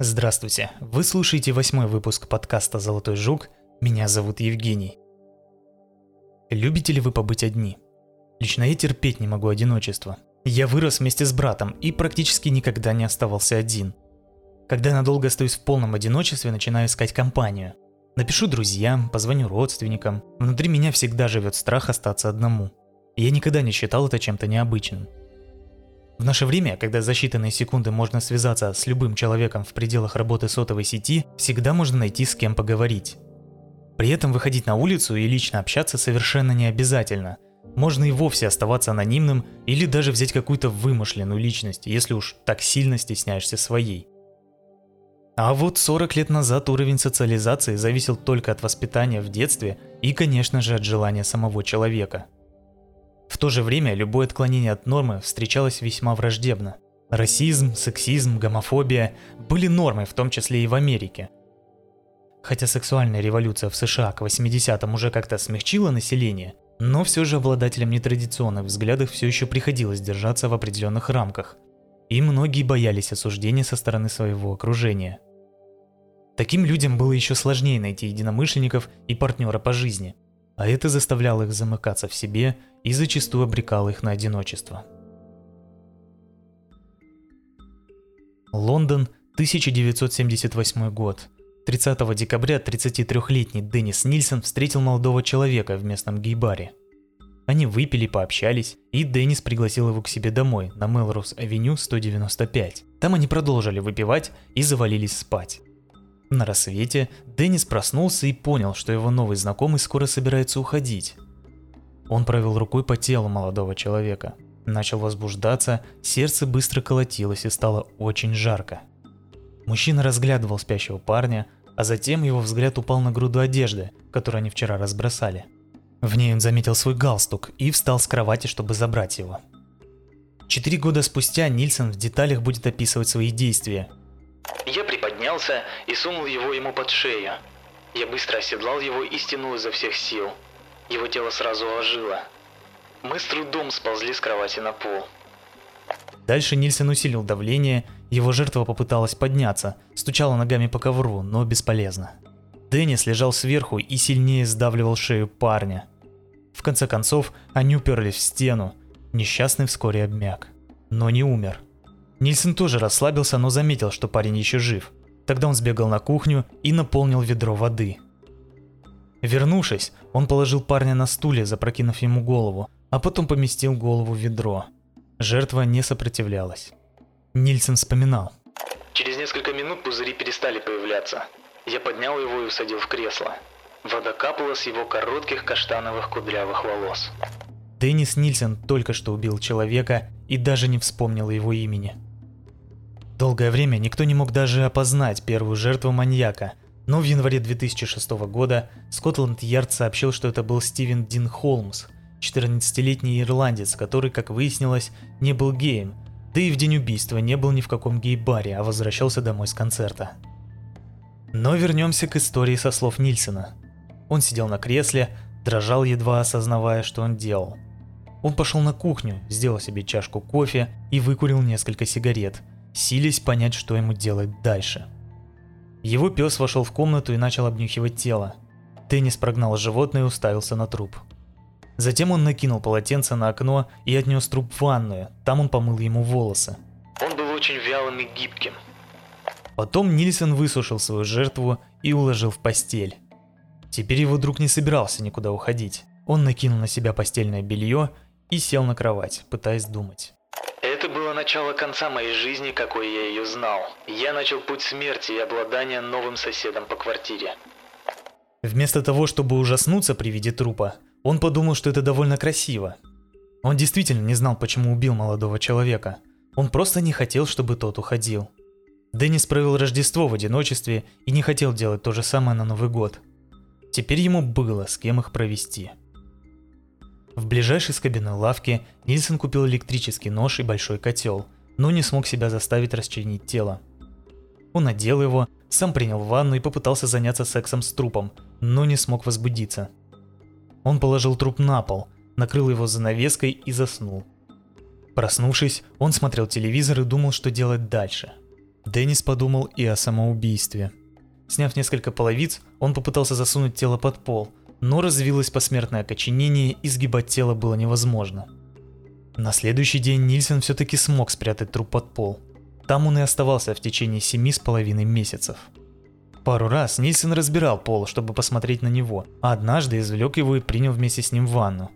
Здравствуйте, вы слушаете восьмой выпуск подкаста «Золотой жук». Меня зовут Евгений. Любите ли вы побыть одни? Лично я терпеть не могу одиночество. Я вырос вместе с братом и практически никогда не оставался один. Когда надолго остаюсь в полном одиночестве, начинаю искать компанию. Напишу друзьям, позвоню родственникам. Внутри меня всегда живет страх остаться одному. я никогда не считал это чем-то необычным. В наше время, когда за считанные секунды можно связаться с любым человеком в пределах работы сотовой сети, всегда можно найти с кем поговорить. При этом выходить на улицу и лично общаться совершенно не обязательно. Можно и вовсе оставаться анонимным или даже взять какую-то вымышленную личность, если уж так сильно стесняешься своей. А вот 40 лет назад уровень социализации зависел только от воспитания в детстве и, конечно же, от желания самого человека – в то же время любое отклонение от нормы встречалось весьма враждебно. Расизм, сексизм, гомофобия были нормой, в том числе и в Америке. Хотя сексуальная революция в США к 80-м уже как-то смягчила население, но все же обладателям нетрадиционных взглядов все еще приходилось держаться в определенных рамках. И многие боялись осуждения со стороны своего окружения. Таким людям было еще сложнее найти единомышленников и партнера по жизни – а это заставляло их замыкаться в себе и зачастую обрекало их на одиночество. Лондон, 1978 год. 30 декабря 33-летний Деннис Нильсон встретил молодого человека в местном гей-баре. Они выпили, пообщались, и Деннис пригласил его к себе домой на Мелроуз-авеню 195. Там они продолжили выпивать и завалились спать. На рассвете Деннис проснулся и понял, что его новый знакомый скоро собирается уходить. Он провел рукой по телу молодого человека. Начал возбуждаться, сердце быстро колотилось и стало очень жарко. Мужчина разглядывал спящего парня, а затем его взгляд упал на груду одежды, которую они вчера разбросали. В ней он заметил свой галстук и встал с кровати, чтобы забрать его. Четыре года спустя Нильсон в деталях будет описывать свои действия. Я приподнялся и сунул его ему под шею. Я быстро оседлал его и стянул изо всех сил. Его тело сразу ожило. Мы с трудом сползли с кровати на пол. Дальше Нильсон усилил давление, его жертва попыталась подняться, стучала ногами по ковру, но бесполезно. Деннис лежал сверху и сильнее сдавливал шею парня. В конце концов, они уперлись в стену. Несчастный вскоре обмяк. Но не умер. Нильсон тоже расслабился, но заметил, что парень еще жив. Тогда он сбегал на кухню и наполнил ведро воды. Вернувшись, он положил парня на стуле, запрокинув ему голову, а потом поместил голову в ведро. Жертва не сопротивлялась. Нильсон вспоминал. Через несколько минут пузыри перестали появляться. Я поднял его и усадил в кресло. Вода капала с его коротких каштановых кудрявых волос. Деннис Нильсон только что убил человека и даже не вспомнил его имени. Долгое время никто не мог даже опознать первую жертву маньяка, но в январе 2006 года Скотланд-Ярд сообщил, что это был Стивен Дин Холмс, 14-летний ирландец, который, как выяснилось, не был геем, да и в день убийства не был ни в каком гей-баре, а возвращался домой с концерта. Но вернемся к истории со слов Нильсона. Он сидел на кресле, дрожал едва осознавая, что он делал. Он пошел на кухню, сделал себе чашку кофе и выкурил несколько сигарет – силясь понять, что ему делать дальше. Его пес вошел в комнату и начал обнюхивать тело. Теннис прогнал животное и уставился на труп. Затем он накинул полотенце на окно и отнес труп в ванную, там он помыл ему волосы. Он был очень вялым и гибким. Потом Нильсон высушил свою жертву и уложил в постель. Теперь его друг не собирался никуда уходить. Он накинул на себя постельное белье и сел на кровать, пытаясь думать. Начало конца моей жизни, какой я ее знал. Я начал путь смерти и обладания новым соседом по квартире. Вместо того, чтобы ужаснуться при виде трупа, он подумал, что это довольно красиво. Он действительно не знал, почему убил молодого человека. Он просто не хотел, чтобы тот уходил. Деннис провел Рождество в одиночестве и не хотел делать то же самое на Новый год. Теперь ему было с кем их провести. В ближайшей скобяной лавке Нильсон купил электрический нож и большой котел, но не смог себя заставить расчленить тело. Он надел его, сам принял ванну и попытался заняться сексом с трупом, но не смог возбудиться. Он положил труп на пол, накрыл его занавеской и заснул. Проснувшись, он смотрел телевизор и думал, что делать дальше. Деннис подумал и о самоубийстве. Сняв несколько половиц, он попытался засунуть тело под пол, но развилось посмертное окоченение, и сгибать тело было невозможно. На следующий день Нильсон все-таки смог спрятать труп под пол. Там он и оставался в течение семи с половиной месяцев. Пару раз Нильсон разбирал пол, чтобы посмотреть на него, а однажды извлек его и принял вместе с ним ванну.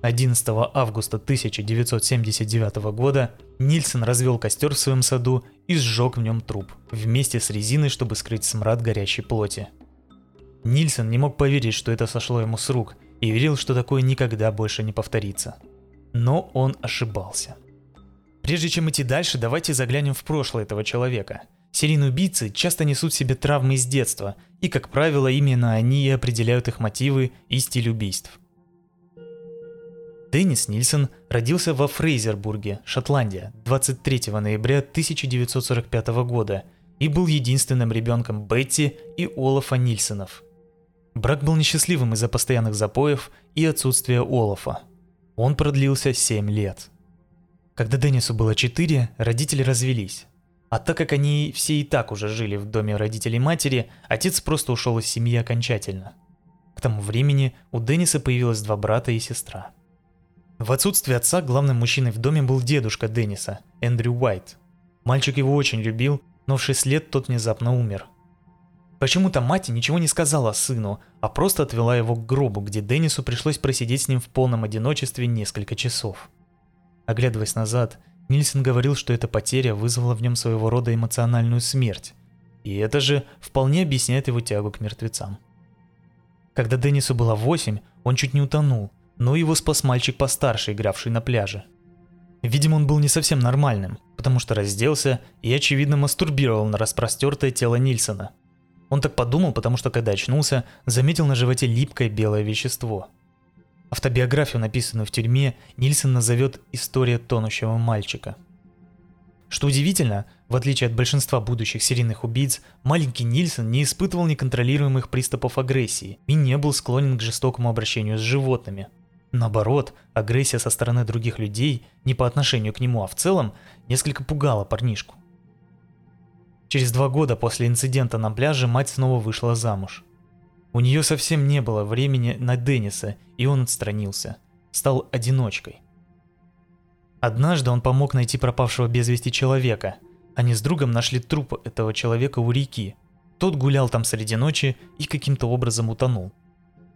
11 августа 1979 года Нильсон развел костер в своем саду и сжег в нем труп, вместе с резиной, чтобы скрыть смрад горящей плоти. Нильсон не мог поверить, что это сошло ему с рук, и верил, что такое никогда больше не повторится. Но он ошибался. Прежде чем идти дальше, давайте заглянем в прошлое этого человека – Серийные убийцы часто несут в себе травмы из детства, и, как правило, именно они и определяют их мотивы и стиль убийств. Деннис Нильсон родился во Фрейзербурге, Шотландия, 23 ноября 1945 года и был единственным ребенком Бетти и Олафа Нильсонов. Брак был несчастливым из-за постоянных запоев и отсутствия Олафа. Он продлился 7 лет. Когда Деннису было 4, родители развелись. А так как они все и так уже жили в доме родителей матери, отец просто ушел из семьи окончательно. К тому времени у Денниса появилось два брата и сестра. В отсутствие отца главным мужчиной в доме был дедушка Денниса, Эндрю Уайт. Мальчик его очень любил, но в 6 лет тот внезапно умер. Почему-то мать ничего не сказала сыну, а просто отвела его к гробу, где Деннису пришлось просидеть с ним в полном одиночестве несколько часов. Оглядываясь назад, Нильсон говорил, что эта потеря вызвала в нем своего рода эмоциональную смерть. И это же вполне объясняет его тягу к мертвецам. Когда Деннису было 8, он чуть не утонул, но его спас мальчик постарше, игравший на пляже. Видимо, он был не совсем нормальным, потому что разделся и, очевидно, мастурбировал на распростертое тело Нильсона. Он так подумал, потому что, когда очнулся, заметил на животе липкое белое вещество – Автобиографию, написанную в тюрьме, Нильсон назовет «История тонущего мальчика». Что удивительно, в отличие от большинства будущих серийных убийц, маленький Нильсон не испытывал неконтролируемых приступов агрессии и не был склонен к жестокому обращению с животными. Наоборот, агрессия со стороны других людей, не по отношению к нему, а в целом, несколько пугала парнишку. Через два года после инцидента на пляже мать снова вышла замуж. У нее совсем не было времени на Денниса, и он отстранился. Стал одиночкой. Однажды он помог найти пропавшего без вести человека. Они с другом нашли труп этого человека у реки. Тот гулял там среди ночи и каким-то образом утонул.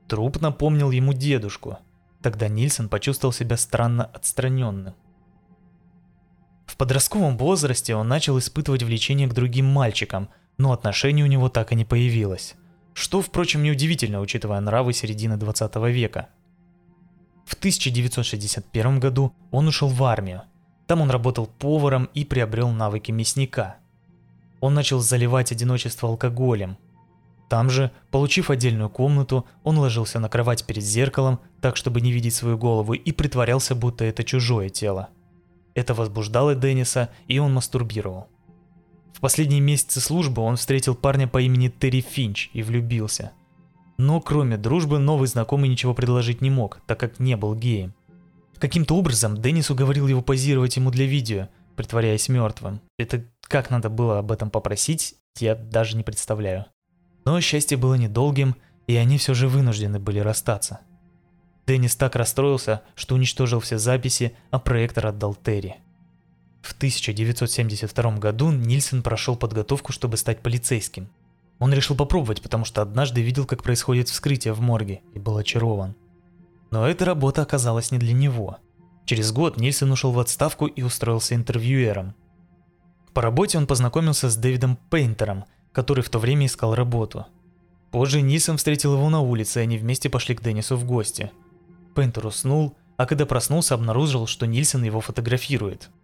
Труп напомнил ему дедушку. Тогда Нильсон почувствовал себя странно отстраненным. В подростковом возрасте он начал испытывать влечение к другим мальчикам, но отношений у него так и не появилось. Что, впрочем, неудивительно, учитывая нравы середины 20 века. В 1961 году он ушел в армию. Там он работал поваром и приобрел навыки мясника. Он начал заливать одиночество алкоголем. Там же, получив отдельную комнату, он ложился на кровать перед зеркалом, так чтобы не видеть свою голову, и притворялся, будто это чужое тело. Это возбуждало Денниса, и он мастурбировал. В последние месяцы службы он встретил парня по имени Терри Финч и влюбился. Но кроме дружбы новый знакомый ничего предложить не мог, так как не был геем. Каким-то образом Деннис уговорил его позировать ему для видео, притворяясь мертвым. Это как надо было об этом попросить, я даже не представляю. Но счастье было недолгим, и они все же вынуждены были расстаться. Деннис так расстроился, что уничтожил все записи, а проектор отдал Терри. В 1972 году Нильсон прошел подготовку, чтобы стать полицейским. Он решил попробовать, потому что однажды видел, как происходит вскрытие в морге, и был очарован. Но эта работа оказалась не для него. Через год Нильсон ушел в отставку и устроился интервьюером. По работе он познакомился с Дэвидом Пейнтером, который в то время искал работу. Позже Нильсон встретил его на улице, и они вместе пошли к Деннису в гости. Пейнтер уснул, а когда проснулся, обнаружил, что Нильсон его фотографирует –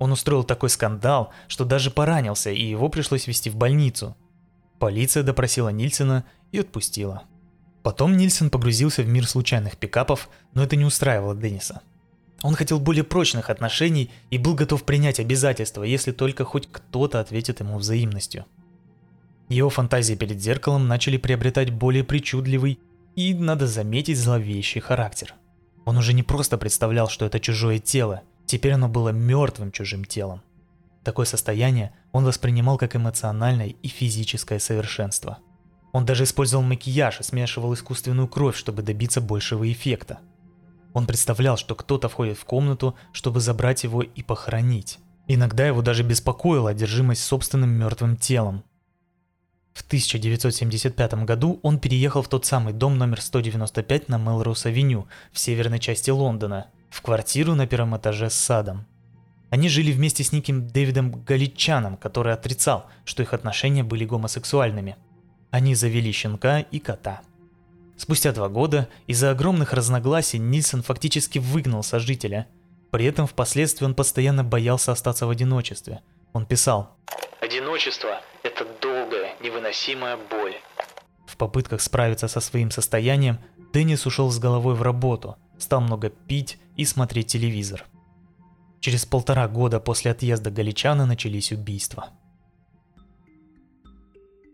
он устроил такой скандал, что даже поранился, и его пришлось везти в больницу. Полиция допросила Нильсена и отпустила. Потом Нильсен погрузился в мир случайных пикапов, но это не устраивало Денниса. Он хотел более прочных отношений и был готов принять обязательства, если только хоть кто-то ответит ему взаимностью. Его фантазии перед зеркалом начали приобретать более причудливый и, надо заметить, зловещий характер. Он уже не просто представлял, что это чужое тело, Теперь оно было мертвым чужим телом. Такое состояние он воспринимал как эмоциональное и физическое совершенство. Он даже использовал макияж и смешивал искусственную кровь, чтобы добиться большего эффекта. Он представлял, что кто-то входит в комнату, чтобы забрать его и похоронить. Иногда его даже беспокоила одержимость собственным мертвым телом. В 1975 году он переехал в тот самый дом номер 195 на Мелроуз-авеню в северной части Лондона, в квартиру на первом этаже с садом. Они жили вместе с неким Дэвидом Галичаном, который отрицал, что их отношения были гомосексуальными. Они завели щенка и кота. Спустя два года из-за огромных разногласий Нильсон фактически выгнал сожителя. При этом впоследствии он постоянно боялся остаться в одиночестве. Он писал «Одиночество – это долгая, невыносимая боль». В попытках справиться со своим состоянием Деннис ушел с головой в работу, стал много пить и смотреть телевизор. Через полтора года после отъезда Галичана начались убийства.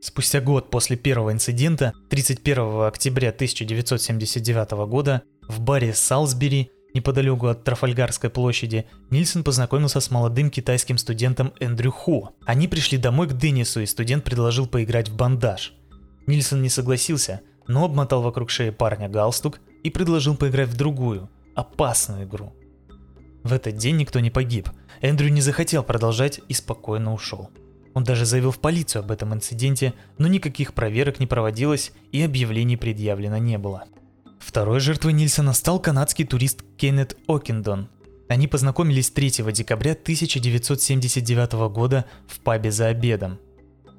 Спустя год после первого инцидента, 31 октября 1979 года, в баре Салсбери, неподалеку от Трафальгарской площади, Нильсон познакомился с молодым китайским студентом Эндрю Ху. Они пришли домой к Деннису, и студент предложил поиграть в бандаж. Нильсон не согласился, но обмотал вокруг шеи парня галстук и предложил поиграть в другую, опасную игру – в этот день никто не погиб. Эндрю не захотел продолжать и спокойно ушел. Он даже заявил в полицию об этом инциденте, но никаких проверок не проводилось и объявлений предъявлено не было. Второй жертвой Нильсона стал канадский турист Кеннет Окиндон. Они познакомились 3 декабря 1979 года в пабе за обедом.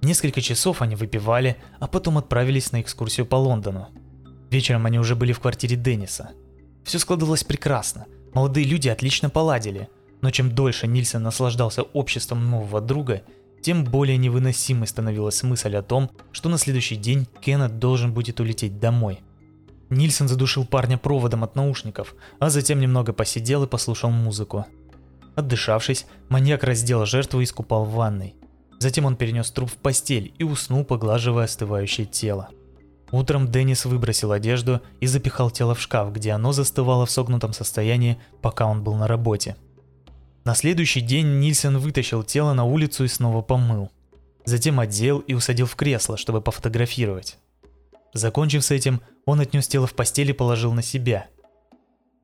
Несколько часов они выпивали, а потом отправились на экскурсию по Лондону. Вечером они уже были в квартире Денниса. Все складывалось прекрасно – Молодые люди отлично поладили, но чем дольше Нильсон наслаждался обществом нового друга, тем более невыносимой становилась мысль о том, что на следующий день Кеннет должен будет улететь домой. Нильсон задушил парня проводом от наушников, а затем немного посидел и послушал музыку. Отдышавшись, маньяк раздел жертву и искупал в ванной. Затем он перенес труп в постель и уснул, поглаживая остывающее тело. Утром Деннис выбросил одежду и запихал тело в шкаф, где оно застывало в согнутом состоянии, пока он был на работе. На следующий день Нильсон вытащил тело на улицу и снова помыл. Затем одел и усадил в кресло, чтобы пофотографировать. Закончив с этим, он отнес тело в постель и положил на себя.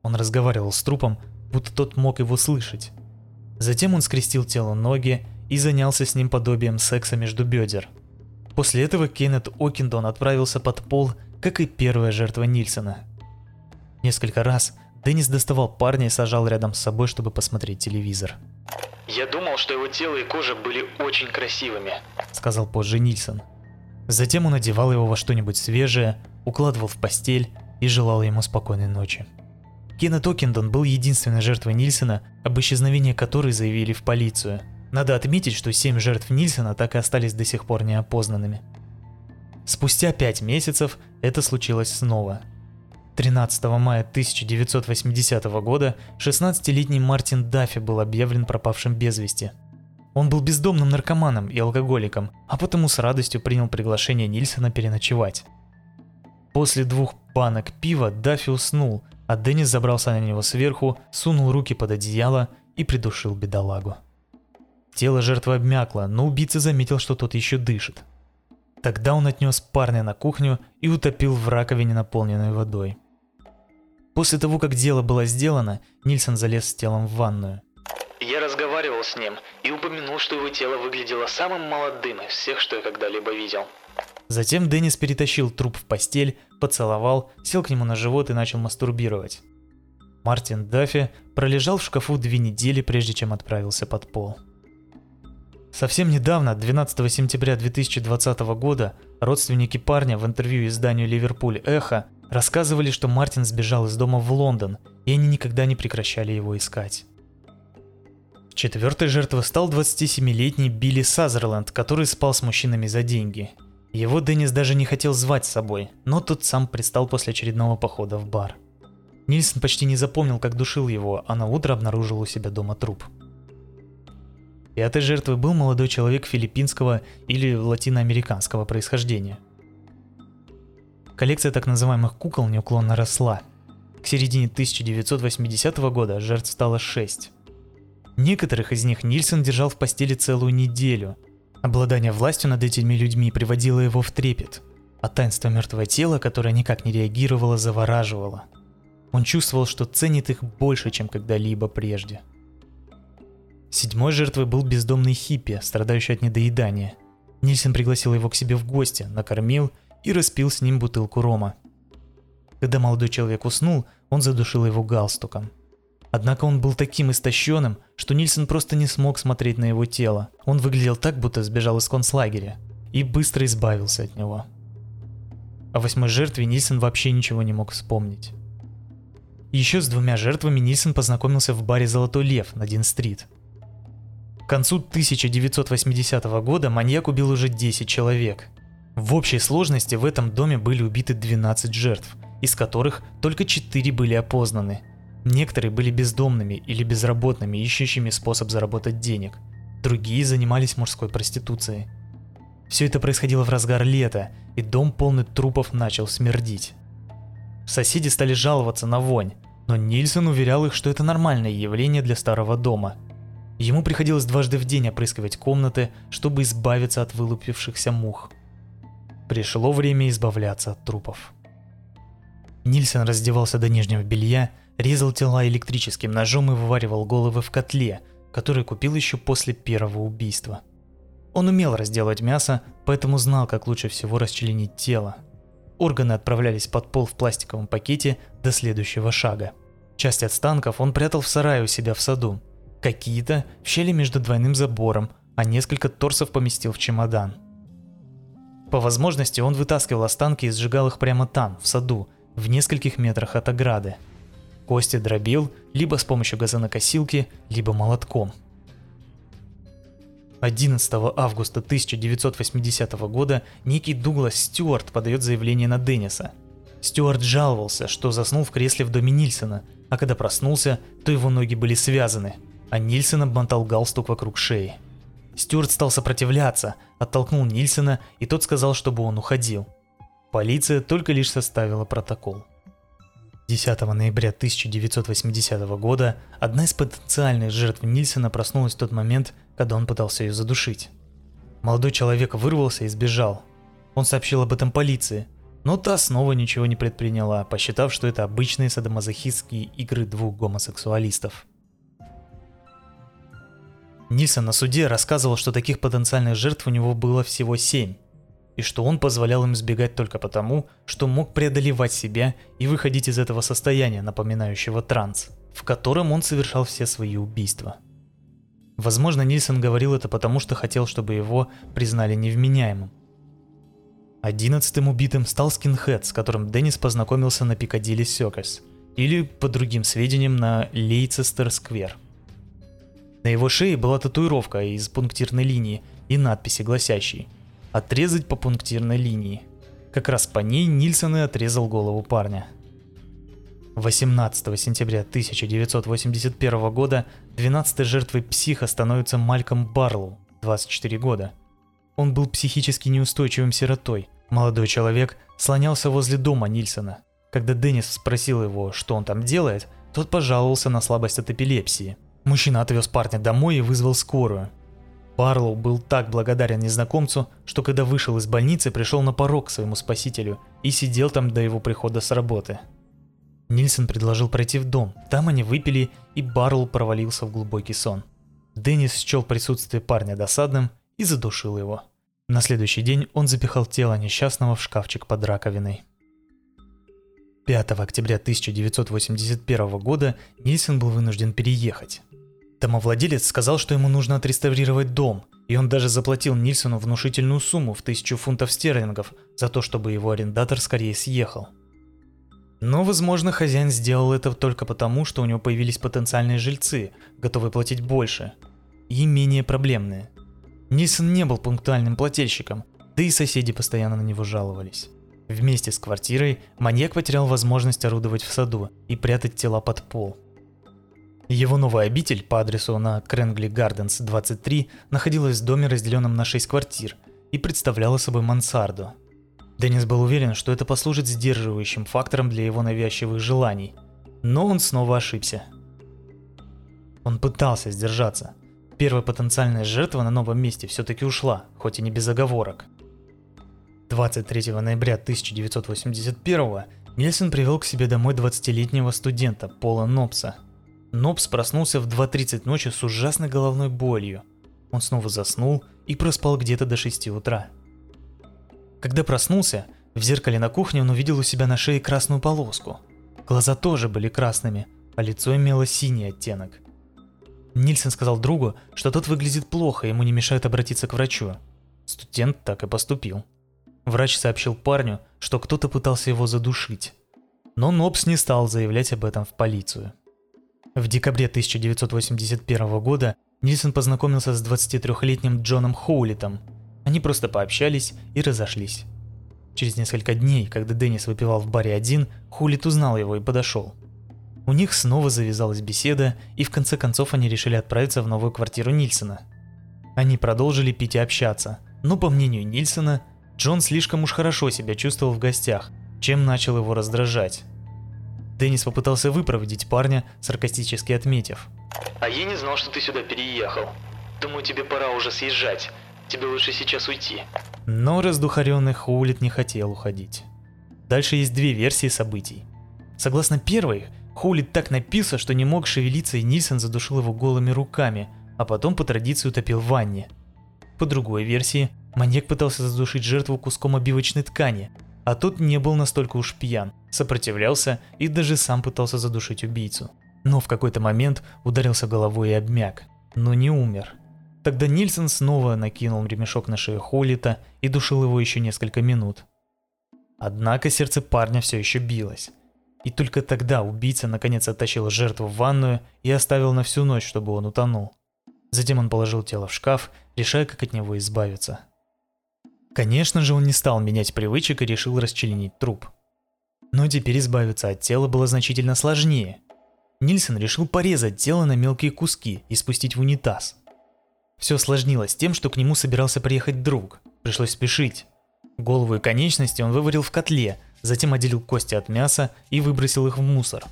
Он разговаривал с трупом, будто тот мог его слышать. Затем он скрестил тело ноги и занялся с ним подобием секса между бедер – После этого Кеннет Окиндон отправился под пол, как и первая жертва Нильсона. Несколько раз Деннис доставал парня и сажал рядом с собой, чтобы посмотреть телевизор. «Я думал, что его тело и кожа были очень красивыми», — сказал позже Нильсон. Затем он одевал его во что-нибудь свежее, укладывал в постель и желал ему спокойной ночи. Кеннет Окиндон был единственной жертвой Нильсона, об исчезновении которой заявили в полицию — надо отметить, что семь жертв Нильсона так и остались до сих пор неопознанными. Спустя пять месяцев это случилось снова. 13 мая 1980 года 16-летний Мартин Даффи был объявлен пропавшим без вести. Он был бездомным наркоманом и алкоголиком, а потому с радостью принял приглашение Нильсона переночевать. После двух банок пива Даффи уснул, а Деннис забрался на него сверху, сунул руки под одеяло и придушил бедолагу. Тело жертвы обмякло, но убийца заметил, что тот еще дышит. Тогда он отнес парня на кухню и утопил в раковине, наполненной водой. После того, как дело было сделано, Нильсон залез с телом в ванную. Я разговаривал с ним и упомянул, что его тело выглядело самым молодым из всех, что я когда-либо видел. Затем Деннис перетащил труп в постель, поцеловал, сел к нему на живот и начал мастурбировать. Мартин Даффи пролежал в шкафу две недели, прежде чем отправился под пол. Совсем недавно, 12 сентября 2020 года, родственники парня в интервью изданию «Ливерпуль Эхо» рассказывали, что Мартин сбежал из дома в Лондон, и они никогда не прекращали его искать. Четвертой жертвой стал 27-летний Билли Сазерленд, который спал с мужчинами за деньги. Его Деннис даже не хотел звать с собой, но тот сам пристал после очередного похода в бар. Нильсон почти не запомнил, как душил его, а на утро обнаружил у себя дома труп. Пятой жертвой был молодой человек филиппинского или латиноамериканского происхождения. Коллекция так называемых кукол неуклонно росла. К середине 1980 года жертв стало 6. Некоторых из них Нильсон держал в постели целую неделю. Обладание властью над этими людьми приводило его в трепет, а таинство мертвого тела, которое никак не реагировало, завораживало. Он чувствовал, что ценит их больше, чем когда-либо прежде. Седьмой жертвой был бездомный хиппи, страдающий от недоедания. Нильсон пригласил его к себе в гости, накормил и распил с ним бутылку рома. Когда молодой человек уснул, он задушил его галстуком – Однако он был таким истощенным, что Нильсон просто не смог смотреть на его тело. Он выглядел так, будто сбежал из концлагеря. И быстро избавился от него. О восьмой жертве Нильсон вообще ничего не мог вспомнить. Еще с двумя жертвами Нильсон познакомился в баре «Золотой лев» на Дин-стрит. К концу 1980 года маньяк убил уже 10 человек. В общей сложности в этом доме были убиты 12 жертв, из которых только 4 были опознаны – Некоторые были бездомными или безработными, ищущими способ заработать денег. Другие занимались мужской проституцией. Все это происходило в разгар лета, и дом полный трупов начал смердить. Соседи стали жаловаться на вонь, но Нильсон уверял их, что это нормальное явление для старого дома. Ему приходилось дважды в день опрыскивать комнаты, чтобы избавиться от вылупившихся мух. Пришло время избавляться от трупов. Нильсон раздевался до нижнего белья резал тела электрическим ножом и вываривал головы в котле, который купил еще после первого убийства. Он умел разделать мясо, поэтому знал, как лучше всего расчленить тело. Органы отправлялись под пол в пластиковом пакете до следующего шага. Часть останков он прятал в сарае у себя в саду. Какие-то в щели между двойным забором, а несколько торсов поместил в чемодан. По возможности он вытаскивал останки и сжигал их прямо там, в саду, в нескольких метрах от ограды – Кости дробил либо с помощью газонокосилки, либо молотком. 11 августа 1980 года некий Дуглас Стюарт подает заявление на Денниса. Стюарт жаловался, что заснул в кресле в доме Нильсона, а когда проснулся, то его ноги были связаны, а Нильсон обмотал галстук вокруг шеи. Стюарт стал сопротивляться, оттолкнул Нильсона, и тот сказал, чтобы он уходил. Полиция только лишь составила протокол. 10 ноября 1980 года одна из потенциальных жертв Нильсона проснулась в тот момент, когда он пытался ее задушить. Молодой человек вырвался и сбежал. Он сообщил об этом полиции, но та снова ничего не предприняла, посчитав, что это обычные садомазохистские игры двух гомосексуалистов. Нильсон на суде рассказывал, что таких потенциальных жертв у него было всего семь и что он позволял им сбегать только потому, что мог преодолевать себя и выходить из этого состояния, напоминающего транс, в котором он совершал все свои убийства. Возможно, Нильсон говорил это потому, что хотел, чтобы его признали невменяемым. Одиннадцатым убитым стал скинхед, с которым Деннис познакомился на Пикадилли Сёкерс, или, по другим сведениям, на Лейцестер-сквер. На его шее была татуировка из пунктирной линии и надписи, гласящие – отрезать по пунктирной линии. Как раз по ней Нильсон и отрезал голову парня. 18 сентября 1981 года 12-й жертвой психа становится Мальком Барлоу, 24 года. Он был психически неустойчивым сиротой. Молодой человек слонялся возле дома Нильсона. Когда Деннис спросил его, что он там делает, тот пожаловался на слабость от эпилепсии. Мужчина отвез парня домой и вызвал скорую. Барлоу был так благодарен незнакомцу, что когда вышел из больницы, пришел на порог к своему спасителю и сидел там до его прихода с работы. Нильсон предложил пройти в дом. Там они выпили, и Барлоу провалился в глубокий сон. Деннис счел присутствие парня досадным и задушил его. На следующий день он запихал тело несчастного в шкафчик под раковиной. 5 октября 1981 года Нильсон был вынужден переехать. Домовладелец сказал, что ему нужно отреставрировать дом, и он даже заплатил Нильсону внушительную сумму в тысячу фунтов стерлингов за то, чтобы его арендатор скорее съехал. Но, возможно, хозяин сделал это только потому, что у него появились потенциальные жильцы, готовые платить больше, и менее проблемные. Нильсон не был пунктуальным плательщиком, да и соседи постоянно на него жаловались. Вместе с квартирой маньяк потерял возможность орудовать в саду и прятать тела под пол – его новая обитель по адресу на Кренгли Гарденс 23 находилась в доме, разделенном на 6 квартир, и представляла собой мансарду. Деннис был уверен, что это послужит сдерживающим фактором для его навязчивых желаний, но он снова ошибся. Он пытался сдержаться. Первая потенциальная жертва на новом месте все-таки ушла, хоть и не без оговорок. 23 ноября 1981 Нильсон привел к себе домой 20-летнего студента Пола Нопса. Нопс проснулся в 2.30 ночи с ужасной головной болью. Он снова заснул и проспал где-то до 6 утра. Когда проснулся, в зеркале на кухне он увидел у себя на шее красную полоску. Глаза тоже были красными, а лицо имело синий оттенок. Нильсон сказал другу, что тот выглядит плохо, ему не мешает обратиться к врачу. Студент так и поступил. Врач сообщил парню, что кто-то пытался его задушить. Но Нобс не стал заявлять об этом в полицию. В декабре 1981 года Нильсон познакомился с 23-летним Джоном Хоулитом. Они просто пообщались и разошлись. Через несколько дней, когда Деннис выпивал в баре один, Хоулит узнал его и подошел. У них снова завязалась беседа, и в конце концов они решили отправиться в новую квартиру Нильсона. Они продолжили пить и общаться, но по мнению Нильсона, Джон слишком уж хорошо себя чувствовал в гостях, чем начал его раздражать. Деннис попытался выпроводить парня, саркастически отметив. «А я не знал, что ты сюда переехал. Думаю, тебе пора уже съезжать. Тебе лучше сейчас уйти». Но раздухаренный Хоулит не хотел уходить. Дальше есть две версии событий. Согласно первой, Хоулит так напился, что не мог шевелиться, и Нильсон задушил его голыми руками, а потом по традиции утопил в ванне. По другой версии, маньяк пытался задушить жертву куском обивочной ткани, а тот не был настолько уж пьян, сопротивлялся и даже сам пытался задушить убийцу. Но в какой-то момент ударился головой и обмяк, но не умер. Тогда Нильсон снова накинул ремешок на шею Холлита и душил его еще несколько минут. Однако сердце парня все еще билось. И только тогда убийца наконец оттащил жертву в ванную и оставил на всю ночь, чтобы он утонул. Затем он положил тело в шкаф, решая, как от него избавиться. Конечно же, он не стал менять привычек и решил расчленить труп. Но теперь избавиться от тела было значительно сложнее. Нильсон решил порезать тело на мелкие куски и спустить в унитаз. Все сложнилось тем, что к нему собирался приехать друг. Пришлось спешить. Голову и конечности он выварил в котле, затем отделил кости от мяса и выбросил их в мусор.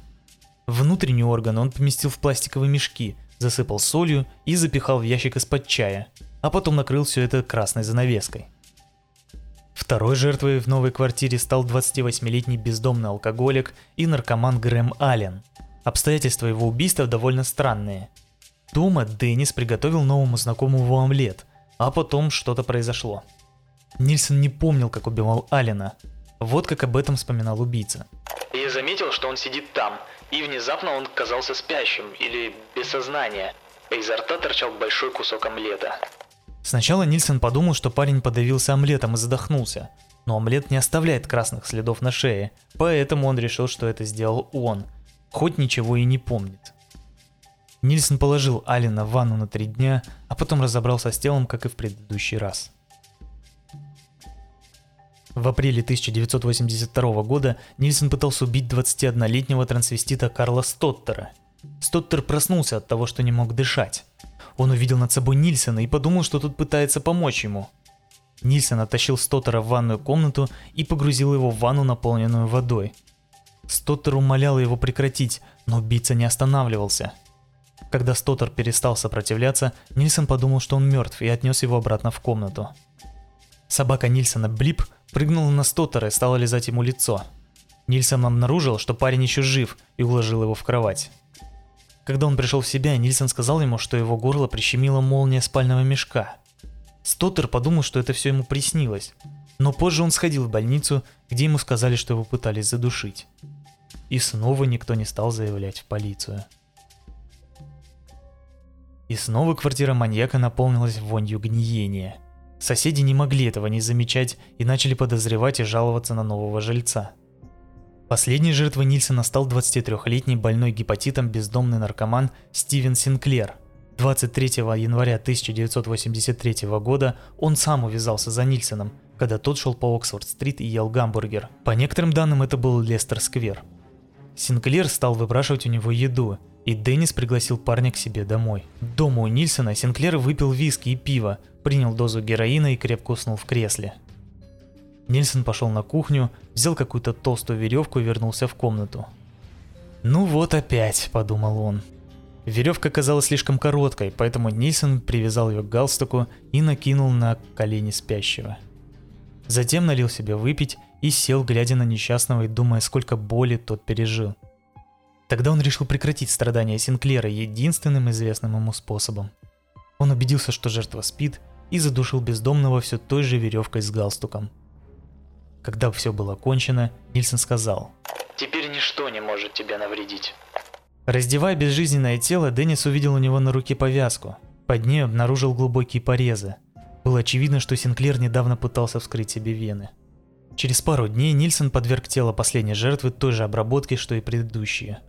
Внутренние органы он поместил в пластиковые мешки, засыпал солью и запихал в ящик из-под чая, а потом накрыл все это красной занавеской. Второй жертвой в новой квартире стал 28-летний бездомный алкоголик и наркоман Грэм Аллен. Обстоятельства его убийства довольно странные. Дома Деннис приготовил новому знакомому омлет, а потом что-то произошло. Нильсон не помнил, как убивал Алина. Вот как об этом вспоминал убийца. Я заметил, что он сидит там, и внезапно он казался спящим или без сознания. Изо рта торчал большой кусок омлета. Сначала Нильсон подумал, что парень подавился омлетом и задохнулся. Но омлет не оставляет красных следов на шее, поэтому он решил, что это сделал он, хоть ничего и не помнит. Нильсон положил Алина в ванну на три дня, а потом разобрался с телом, как и в предыдущий раз. В апреле 1982 года Нильсон пытался убить 21-летнего трансвестита Карла Стоттера. Стоттер проснулся от того, что не мог дышать. Он увидел над собой Нильсона и подумал, что тот пытается помочь ему. Нильсон оттащил Стоттера в ванную комнату и погрузил его в ванну, наполненную водой. Стоттер умолял его прекратить, но убийца не останавливался. Когда Стоттер перестал сопротивляться, Нильсон подумал, что он мертв и отнес его обратно в комнату. Собака Нильсона Блип прыгнула на Стоттера и стала лизать ему лицо. Нильсон обнаружил, что парень еще жив и уложил его в кровать. Когда он пришел в себя, Нильсон сказал ему, что его горло прищемила молния спального мешка. Стоттер подумал, что это все ему приснилось, но позже он сходил в больницу, где ему сказали, что его пытались задушить. И снова никто не стал заявлять в полицию. И снова квартира маньяка наполнилась вонью гниения. Соседи не могли этого не замечать и начали подозревать и жаловаться на нового жильца – Последней жертвой Нильсона стал 23-летний больной гепатитом бездомный наркоман Стивен Синклер. 23 января 1983 года он сам увязался за Нильсоном, когда тот шел по Оксфорд-стрит и ел гамбургер. По некоторым данным это был Лестер-сквер. Синклер стал выпрашивать у него еду, и Деннис пригласил парня к себе домой. Дома у Нильсона Синклер выпил виски и пиво, принял дозу героина и крепко уснул в кресле. Нильсон пошел на кухню, взял какую-то толстую веревку и вернулся в комнату. «Ну вот опять», — подумал он. Веревка казалась слишком короткой, поэтому Нильсон привязал ее к галстуку и накинул на колени спящего. Затем налил себе выпить и сел, глядя на несчастного и думая, сколько боли тот пережил. Тогда он решил прекратить страдания Синклера единственным известным ему способом. Он убедился, что жертва спит, и задушил бездомного все той же веревкой с галстуком. Когда все было кончено, Нильсон сказал «Теперь ничто не может тебе навредить». Раздевая безжизненное тело, Деннис увидел у него на руке повязку. Под ней обнаружил глубокие порезы. Было очевидно, что Синклер недавно пытался вскрыть себе вены. Через пару дней Нильсон подверг тело последней жертвы той же обработке, что и предыдущие.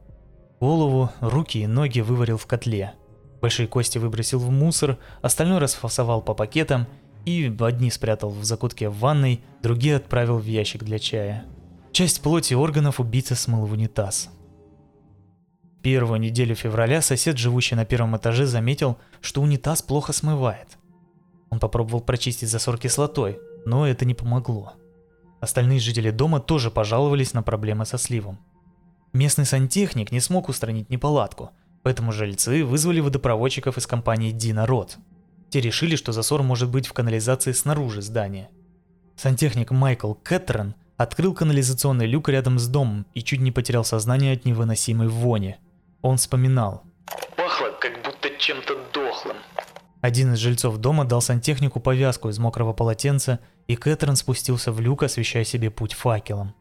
Голову, руки и ноги выварил в котле. Большие кости выбросил в мусор, остальное расфасовал по пакетам и одни спрятал в закутке в ванной, другие отправил в ящик для чая. Часть плоти органов убийца смыл в унитаз. Первую неделю февраля сосед, живущий на первом этаже, заметил, что унитаз плохо смывает. Он попробовал прочистить засор кислотой, но это не помогло. Остальные жители дома тоже пожаловались на проблемы со сливом. Местный сантехник не смог устранить неполадку, поэтому жильцы вызвали водопроводчиков из компании Дина Рот. Те решили, что засор может быть в канализации снаружи здания. Сантехник Майкл Кэтрон открыл канализационный люк рядом с домом и чуть не потерял сознание от невыносимой вони – он вспоминал. Пахло, как будто чем-то дохлым. Один из жильцов дома дал сантехнику повязку из мокрого полотенца, и Кэтрин спустился в люк, освещая себе путь факелом.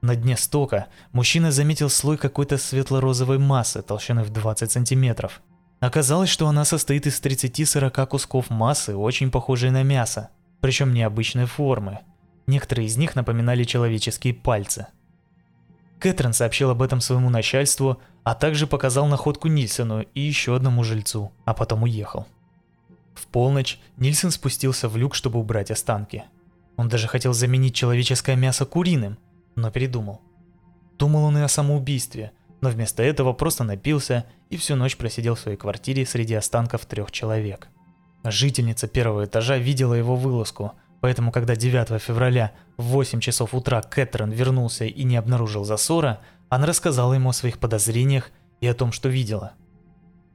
На дне стока мужчина заметил слой какой-то светло-розовой массы толщиной в 20 сантиметров. Оказалось, что она состоит из 30-40 кусков массы, очень похожей на мясо, причем необычной формы. Некоторые из них напоминали человеческие пальцы – Кэтрин сообщил об этом своему начальству, а также показал находку Нильсону и еще одному жильцу, а потом уехал. В полночь Нильсон спустился в люк, чтобы убрать останки. Он даже хотел заменить человеческое мясо куриным, но передумал. Думал он и о самоубийстве, но вместо этого просто напился и всю ночь просидел в своей квартире среди останков трех человек. Жительница первого этажа видела его вылазку, Поэтому, когда 9 февраля в 8 часов утра Кэтрин вернулся и не обнаружил засора, она рассказала ему о своих подозрениях и о том, что видела.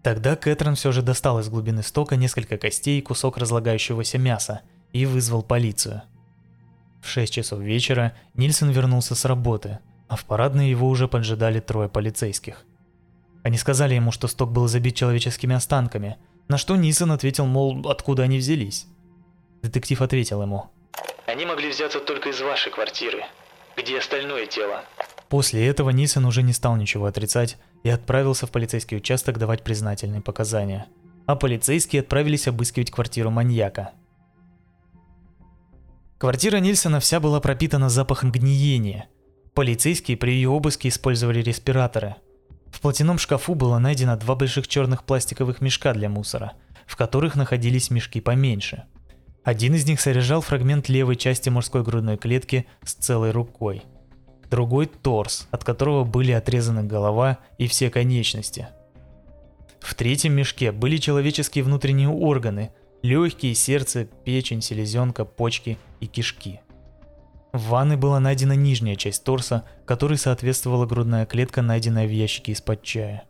Тогда Кэтрин все же достал из глубины стока несколько костей и кусок разлагающегося мяса и вызвал полицию. В 6 часов вечера Нильсон вернулся с работы, а в парадной его уже поджидали трое полицейских. Они сказали ему, что сток был забит человеческими останками, на что Нильсон ответил, мол, откуда они взялись. Детектив ответил ему. Они могли взяться только из вашей квартиры. Где остальное тело? После этого Нисон уже не стал ничего отрицать и отправился в полицейский участок давать признательные показания. А полицейские отправились обыскивать квартиру маньяка. Квартира Нильсона вся была пропитана запахом гниения. Полицейские при ее обыске использовали респираторы. В платяном шкафу было найдено два больших черных пластиковых мешка для мусора, в которых находились мешки поменьше – один из них содержал фрагмент левой части мужской грудной клетки с целой рукой. Другой – торс, от которого были отрезаны голова и все конечности. В третьем мешке были человеческие внутренние органы – легкие, сердце, печень, селезенка, почки и кишки. В ванной была найдена нижняя часть торса, которой соответствовала грудная клетка, найденная в ящике из-под чая.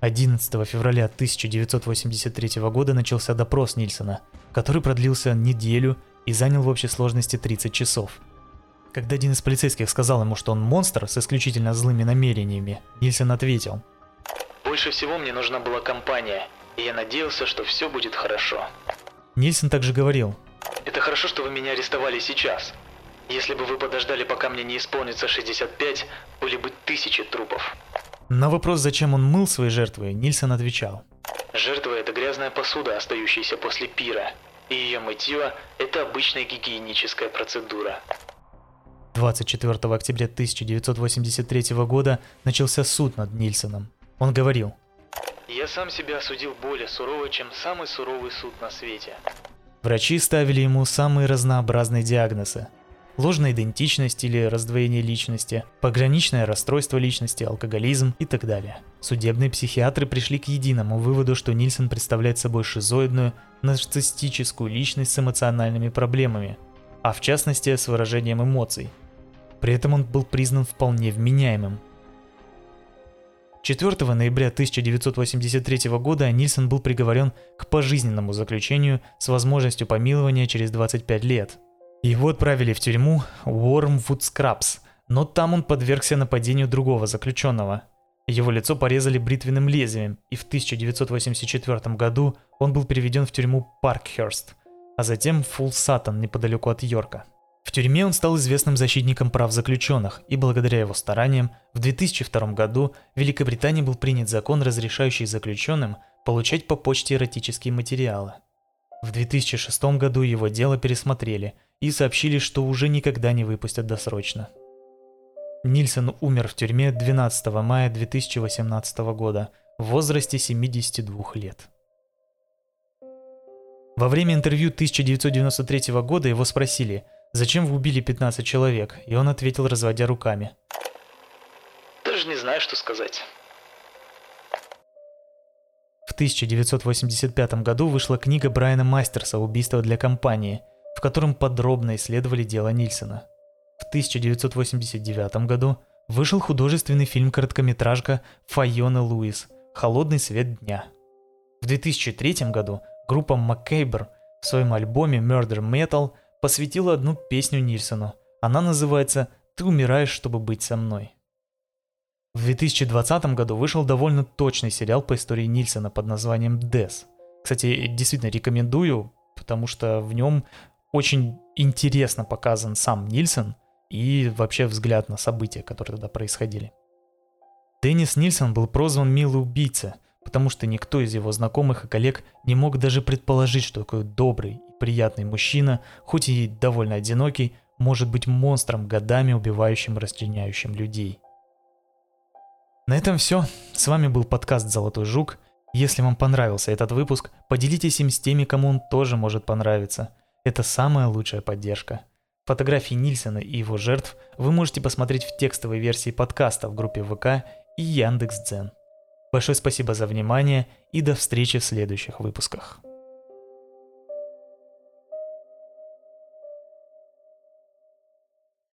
11 февраля 1983 года начался допрос Нильсона, который продлился неделю и занял в общей сложности 30 часов. Когда один из полицейских сказал ему, что он монстр с исключительно злыми намерениями, Нильсон ответил. «Больше всего мне нужна была компания, и я надеялся, что все будет хорошо». Нильсон также говорил. «Это хорошо, что вы меня арестовали сейчас. Если бы вы подождали, пока мне не исполнится 65, были бы тысячи трупов». На вопрос, зачем он мыл свои жертвы, Нильсон отвечал. Жертва – это грязная посуда, остающаяся после пира. И ее мытье – это обычная гигиеническая процедура. 24 октября 1983 года начался суд над Нильсоном. Он говорил. «Я сам себя осудил более сурово, чем самый суровый суд на свете». Врачи ставили ему самые разнообразные диагнозы ложная идентичность или раздвоение личности, пограничное расстройство личности, алкоголизм и так далее. Судебные психиатры пришли к единому выводу, что Нильсон представляет собой шизоидную, нарциссическую личность с эмоциональными проблемами, а в частности с выражением эмоций. При этом он был признан вполне вменяемым. 4 ноября 1983 года Нильсон был приговорен к пожизненному заключению с возможностью помилования через 25 лет. Его отправили в тюрьму Уормвуд Скрабс, но там он подвергся нападению другого заключенного. Его лицо порезали бритвенным лезвием, и в 1984 году он был переведен в тюрьму Паркхерст, а затем в Фулл Саттон неподалеку от Йорка. В тюрьме он стал известным защитником прав заключенных, и благодаря его стараниям в 2002 году в Великобритании был принят закон, разрешающий заключенным получать по почте эротические материалы. В 2006 году его дело пересмотрели и сообщили, что уже никогда не выпустят досрочно. Нильсон умер в тюрьме 12 мая 2018 года в возрасте 72 лет. Во время интервью 1993 года его спросили – Зачем вы убили 15 человек? И он ответил, разводя руками. Даже не знаю, что сказать. В 1985 году вышла книга Брайана Мастерса «Убийство для компании», в котором подробно исследовали дело Нильсона. В 1989 году вышел художественный фильм-короткометражка Файона Луис «Холодный свет дня». В 2003 году группа Маккейбер в своем альбоме Murder Metal – посвятила одну песню Нильсону. Она называется «Ты умираешь, чтобы быть со мной». В 2020 году вышел довольно точный сериал по истории Нильсона под названием «Дес». Кстати, действительно рекомендую, потому что в нем очень интересно показан сам Нильсон и вообще взгляд на события, которые тогда происходили. Деннис Нильсон был прозван «Милый убийца», потому что никто из его знакомых и коллег не мог даже предположить, что такой добрый приятный мужчина, хоть и довольно одинокий, может быть монстром, годами убивающим и расчленяющим людей. На этом все. С вами был подкаст «Золотой жук». Если вам понравился этот выпуск, поделитесь им с теми, кому он тоже может понравиться. Это самая лучшая поддержка. Фотографии Нильсона и его жертв вы можете посмотреть в текстовой версии подкаста в группе ВК и Яндекс.Дзен. Большое спасибо за внимание и до встречи в следующих выпусках.